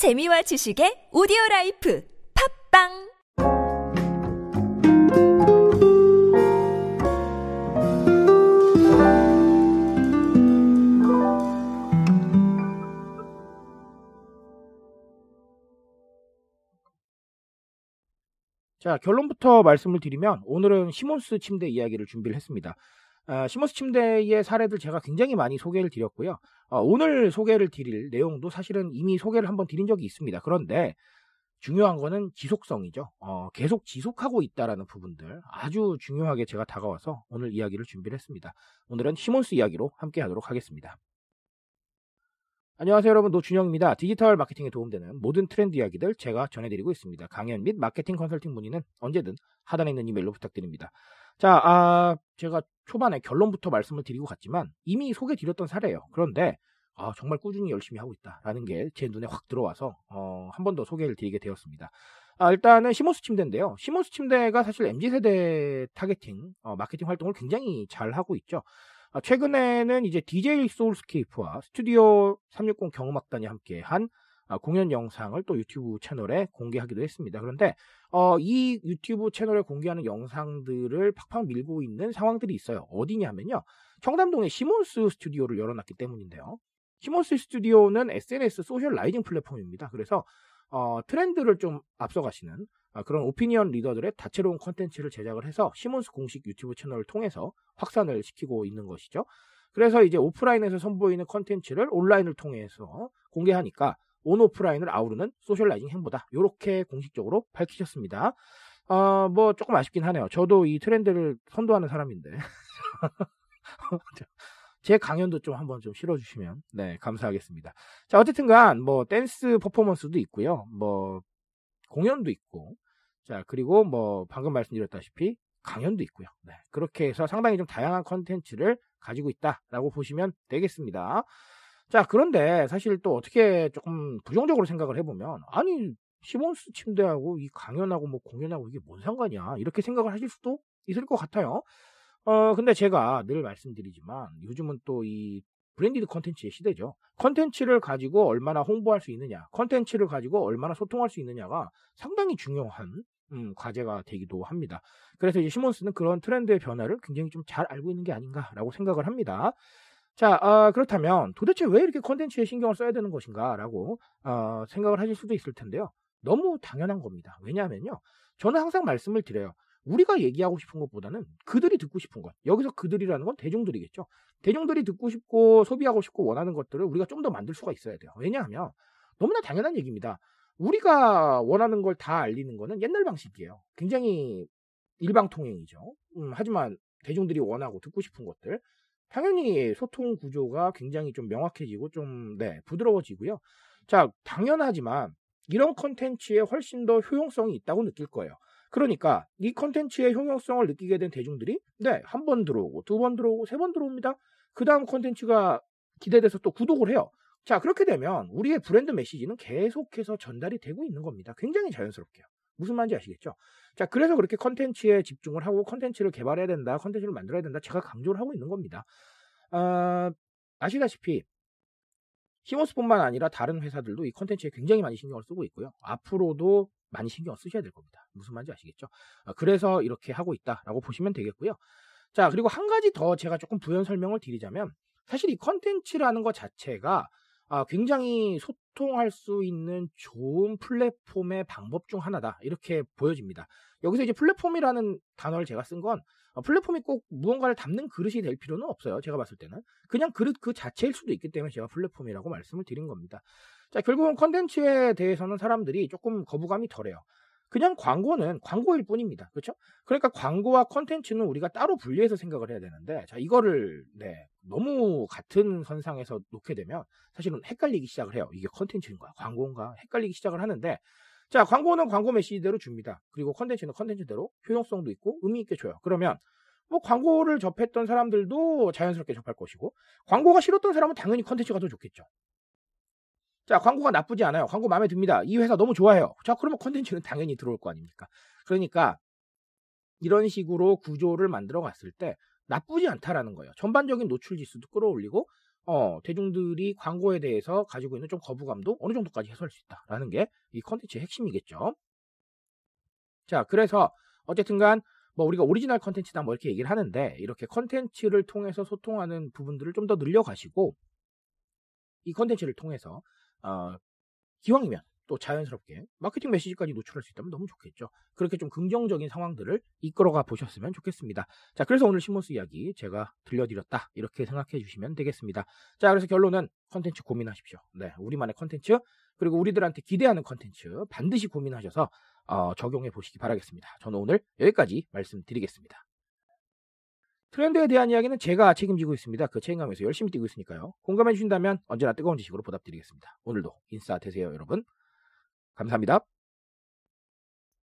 재미와 지식의 오디오 라이프 팟빵 자, 결론부터 말씀을 드리면 오늘은 시몬스 침대 이야기를 준비를 했습니다. 아, 시몬스 침대의 사례들 제가 굉장히 많이 소개를 드렸고요. 어, 오늘 소개를 드릴 내용도 사실은 이미 소개를 한번 드린 적이 있습니다. 그런데 중요한 거는 지속성이죠. 어, 계속 지속하고 있다라는 부분들 아주 중요하게 제가 다가와서 오늘 이야기를 준비를 했습니다. 오늘은 시몬스 이야기로 함께 하도록 하겠습니다. 안녕하세요 여러분 노준영입니다. 디지털 마케팅에 도움되는 모든 트렌드 이야기들 제가 전해드리고 있습니다. 강연 및 마케팅 컨설팅 문의는 언제든 하단에 있는 이메일로 부탁드립니다. 자, 아, 제가 초반에 결론부터 말씀을 드리고 갔지만 이미 소개드렸던 사례예요. 그런데 아, 정말 꾸준히 열심히 하고 있다라는 게 제 눈에 확 들어와서 어, 한 번 더 소개를 드리게 되었습니다. 아, 일단은 시몬스 침대인데요. 시몬스 침대가 사실 MZ세대 targeting 어, 마케팅 활동을 굉장히 잘 하고 있죠. 아, 최근에는 이제 DJ 소울스케이프와 스튜디오 360 경음악단이 함께 한 아, 공연 영상을 또 유튜브 채널에 공개하기도 했습니다. 그런데 어, 이 유튜브 채널에 공개하는 영상들을 팍팍 밀고 있는 상황들이 있어요. 어디냐면요. 청담동에 시몬스 스튜디오를 열어놨기 때문인데요. 시몬스 스튜디오는 SNS socializing 플랫폼입니다. 그래서 어, 트렌드를 좀 앞서가시는 아, 그런 오피니언 리더들의 다채로운 컨텐츠를 제작을 해서 시몬스 공식 유튜브 채널을 통해서 확산을 시키고 있는 것이죠. 그래서 이제 오프라인에서 선보이는 컨텐츠를 온라인을 통해서 공개하니까 온 오프라인을 아우르는 socializing 행보다 이렇게 공식적으로 밝히셨습니다. 어, 뭐 조금 아쉽긴 하네요. 저도 이 트렌드를 선도하는 사람인데 제 강연도 좀 한번 좀 실어주시면 네 감사하겠습니다. 자 어쨌든간 뭐 댄스 퍼포먼스도 있고요. 뭐 공연도 있고 자 그리고 뭐 방금 말씀드렸다시피 강연도 있고요. 네, 그렇게 해서 상당히 좀 다양한 컨텐츠를 가지고 있다라고 보시면 되겠습니다. 자 그런데 사실 또 어떻게 조금 부정적으로 생각을 해보면 아니 시몬스 침대하고 이 강연하고 뭐 공연하고 이게 뭔 상관이야 이렇게 생각을 하실 수도 있을 것 같아요. 어 근데 제가 늘 말씀드리지만 요즘은 또 이 branded 컨텐츠의 시대죠. 컨텐츠를 가지고 얼마나 홍보할 수 있느냐, 컨텐츠를 가지고 얼마나 소통할 수 있느냐가 상당히 중요한 음, 과제가 되기도 합니다. 그래서 이제 시몬스는 그런 트렌드의 변화를 굉장히 좀 잘 알고 있는 게 아닌가라고 생각을 합니다. 자, 어, 그렇다면 도대체 왜 이렇게 컨텐츠에 신경을 써야 되는 것인가라고 어, 생각을 하실 수도 있을 텐데요. 너무 당연한 겁니다. 왜냐하면요. 저는 항상 말씀을 드려요. 우리가 얘기하고 싶은 것보다는 그들이 듣고 싶은 것. 여기서 그들이라는 건 대중들이겠죠. 대중들이 듣고 싶고 소비하고 싶고 원하는 것들을 우리가 좀 더 만들 수가 있어야 돼요. 왜냐하면 너무나 당연한 얘기입니다. 우리가 원하는 걸 다 알리는 거는 옛날 방식이에요. 굉장히 일방통행이죠. 음, 하지만 대중들이 원하고 듣고 싶은 것들 당연히 소통 구조가 굉장히 좀 명확해지고 좀 네, 부드러워지고요. 자, 당연하지만 이런 컨텐츠에 훨씬 더 효용성이 있다고 느낄 거예요. 그러니까 이 컨텐츠의 효용성을 느끼게 된 대중들이 네, 한 번 들어오고 두 번 들어오고 세 번 들어옵니다. 그 다음 컨텐츠가 기대돼서 또 구독을 해요. 자, 그렇게 되면 우리의 브랜드 메시지는 계속해서 전달이 되고 있는 겁니다. 굉장히 자연스럽게요. 무슨 말인지 아시겠죠? 자, 그래서 그렇게 컨텐츠에 집중을 하고 컨텐츠를 개발해야 된다, 컨텐츠를 만들어야 된다, 제가 강조를 하고 있는 겁니다. 어, 아시다시피 시모스뿐만 아니라 다른 회사들도 이 컨텐츠에 굉장히 많이 신경을 쓰고 있고요. 앞으로도 많이 신경 을 쓰셔야 될 겁니다. 무슨 말인지 아시겠죠? 어, 그래서 이렇게 하고 있다라고 보시면 되겠고요. 자, 그리고 한 가지 더 제가 조금 부연 설명을 드리자면 사실 이 컨텐츠라는 것 자체가 아, 굉장히 소 통할 수 있는 좋은 플랫폼의 방법 중 하나다. 이렇게 보여집니다. 여기서 이제 플랫폼이라는 단어를 제가 쓴건 어, 플랫폼이 꼭 무언가를 담는 그릇이 될 필요는 없어요. 제가 봤을 때는. 그냥 그릇 그 자체일 수도 있기 때문에 제가 플랫폼이라고 말씀을 드린 겁니다. 자, 결국은 컨텐츠에 대해서는 사람들이 조금 거부감이 덜해요. 그냥 광고는 광고일 뿐입니다. 그렇죠? 그러니까 광고와 컨텐츠는 우리가 따로 분리해서 생각을 해야 되는데 자, 이거를 네, 너무 같은 선상에서 놓게 되면 사실은 헷갈리기 시작을 해요. 이게 컨텐츠인가 광고인가 헷갈리기 시작을 하는데 자, 광고는 광고 메시지대로 줍니다. 그리고 컨텐츠는 컨텐츠대로 효용성도 있고 의미 있게 줘요. 그러면 뭐 광고를 접했던 사람들도 자연스럽게 접할 것이고 광고가 싫었던 사람은 당연히 컨텐츠가 더 좋겠죠. 자, 광고가 나쁘지 않아요. 광고 마음에 듭니다. 이 회사 너무 좋아해요. 자, 그러면 컨텐츠는 당연히 들어올 거 아닙니까? 그러니까 이런 식으로 구조를 만들어 갔을 때 나쁘지 않다라는 거예요. 전반적인 노출 지수도 끌어올리고 어, 대중들이 광고에 대해서 가지고 있는 좀 거부감도 어느 정도까지 해소할 수 있다라는 게 이 컨텐츠의 핵심이겠죠. 자, 그래서 어쨌든간 뭐 우리가 오리지널 컨텐츠다 뭐 이렇게 얘기를 하는데 이렇게 컨텐츠를 통해서 소통하는 부분들을 좀 더 늘려가시고 이 컨텐츠를 통해서 어, 기왕이면 또 자연스럽게 마케팅 메시지까지 노출할 수 있다면 너무 좋겠죠. 그렇게 좀 긍정적인 상황들을 이끌어가 보셨으면 좋겠습니다. 자, 그래서 오늘 시몬스 이야기 제가 들려드렸다. 이렇게 생각해 주시면 되겠습니다. 자, 그래서 결론은 컨텐츠 고민하십시오. 네, 우리만의 컨텐츠, 그리고 우리들한테 기대하는 컨텐츠 반드시 고민하셔서 어, 적용해 보시기 바라겠습니다. 저는 오늘 여기까지 말씀드리겠습니다. 트렌드에 대한 이야기는 제가 책임지고 있습니다. 그 책임감에서 열심히 뛰고 있으니까요. 공감해 주신다면 언제나 뜨거운 지식으로 보답드리겠습니다. 오늘도 인싸 되세요, 여러분. 감사합니다.